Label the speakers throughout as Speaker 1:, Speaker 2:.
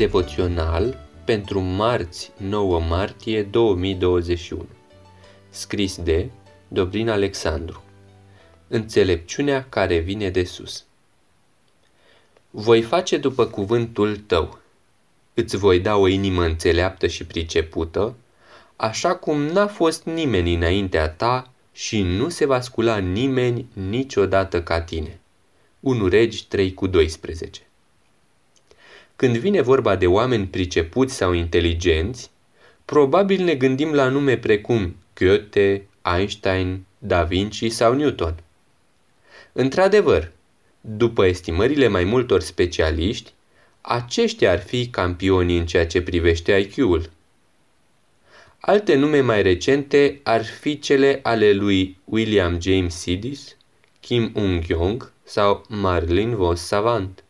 Speaker 1: Devoțional pentru marți 9 martie 2021 Scris de Dobrin Alexandru Înțelepciunea care vine de sus Voi face după cuvântul tău. Îți voi da o inimă înțeleaptă și pricepută, așa cum n-a fost nimeni înaintea ta și nu se va scula nimeni niciodată ca tine. 1 Regi 3 cu 12 când vine vorba de oameni pricepuți sau inteligenți, probabil ne gândim la nume precum Goethe, Einstein, Da Vinci sau Newton. Într-adevăr, după estimările mai multor specialiști, aceștia ar fi campionii în ceea ce privește IQ-ul. Alte nume mai recente ar fi cele ale lui William James Sidis, Kim Ung-yong sau Marlene Vos Savant.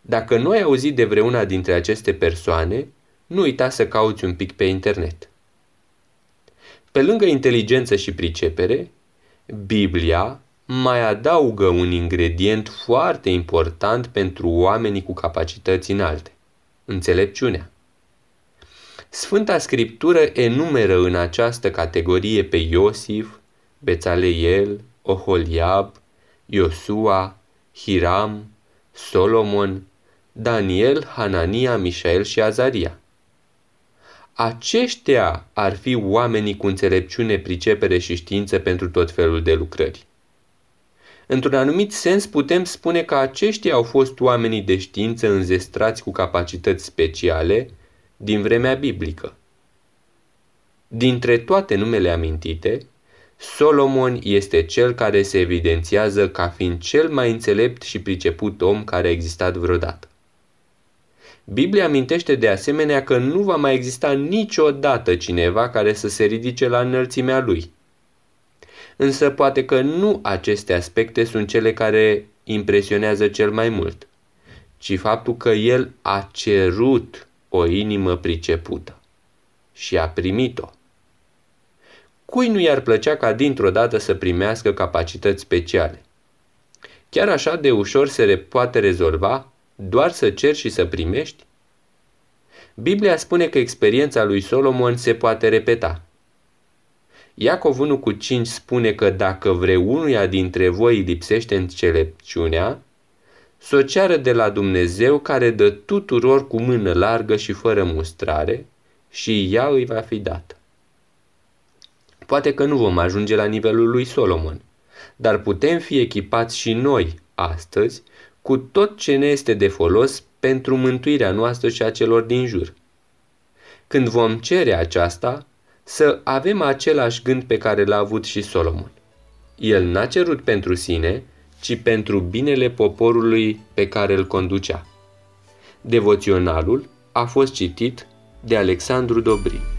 Speaker 1: Dacă nu ai auzit de vreuna dintre aceste persoane, nu uita să cauți un pic pe internet. Pe lângă inteligență și pricepere, Biblia mai adaugă un ingredient foarte important pentru oamenii cu capacități înalte, înțelepciunea. Sfânta Scriptură enumeră în această categorie pe Iosif, Bețaleiel, Oholiab, Iosua, Hiram, Solomon, Daniel, Hanania, Mișael și Azaria. Aceștia ar fi oamenii cu înțelepciune, pricepere și știință pentru tot felul de lucrări. Într-un anumit sens putem spune că aceștia au fost oamenii de știință înzestrați cu capacități speciale din vremea biblică. Dintre toate numele amintite, Solomon este cel care se evidențiază ca fiind cel mai înțelept și priceput om care a existat vreodată. Biblia amintește de asemenea că nu va mai exista niciodată cineva care să se ridice la înălțimea lui. Însă poate că nu aceste aspecte sunt cele care impresionează cel mai mult, ci faptul că el a cerut o inimă pricepută și a primit-o. Cui nu i-ar plăcea ca dintr-o dată să primească capacități speciale? Chiar așa de ușor se poate rezolva doar să ceri și să primești? Biblia spune că experiența lui Solomon se poate repeta. Iacov 1 cu 5 spune că dacă vreunuia dintre voi lipsește înțelepciunea, să o ceară de la Dumnezeu care dă tuturor cu mână largă și fără mustrare și ea îi va fi dată. Poate că nu vom ajunge la nivelul lui Solomon, dar putem fi echipați și noi, astăzi, cu tot ce ne este de folos pentru mântuirea noastră și a celor din jur. Când vom cere aceasta, să avem același gând pe care l-a avut și Solomon. El n-a cerut pentru sine, ci pentru binele poporului pe care îl conducea. Devoționalul a fost citit de Alexandru Dobrin.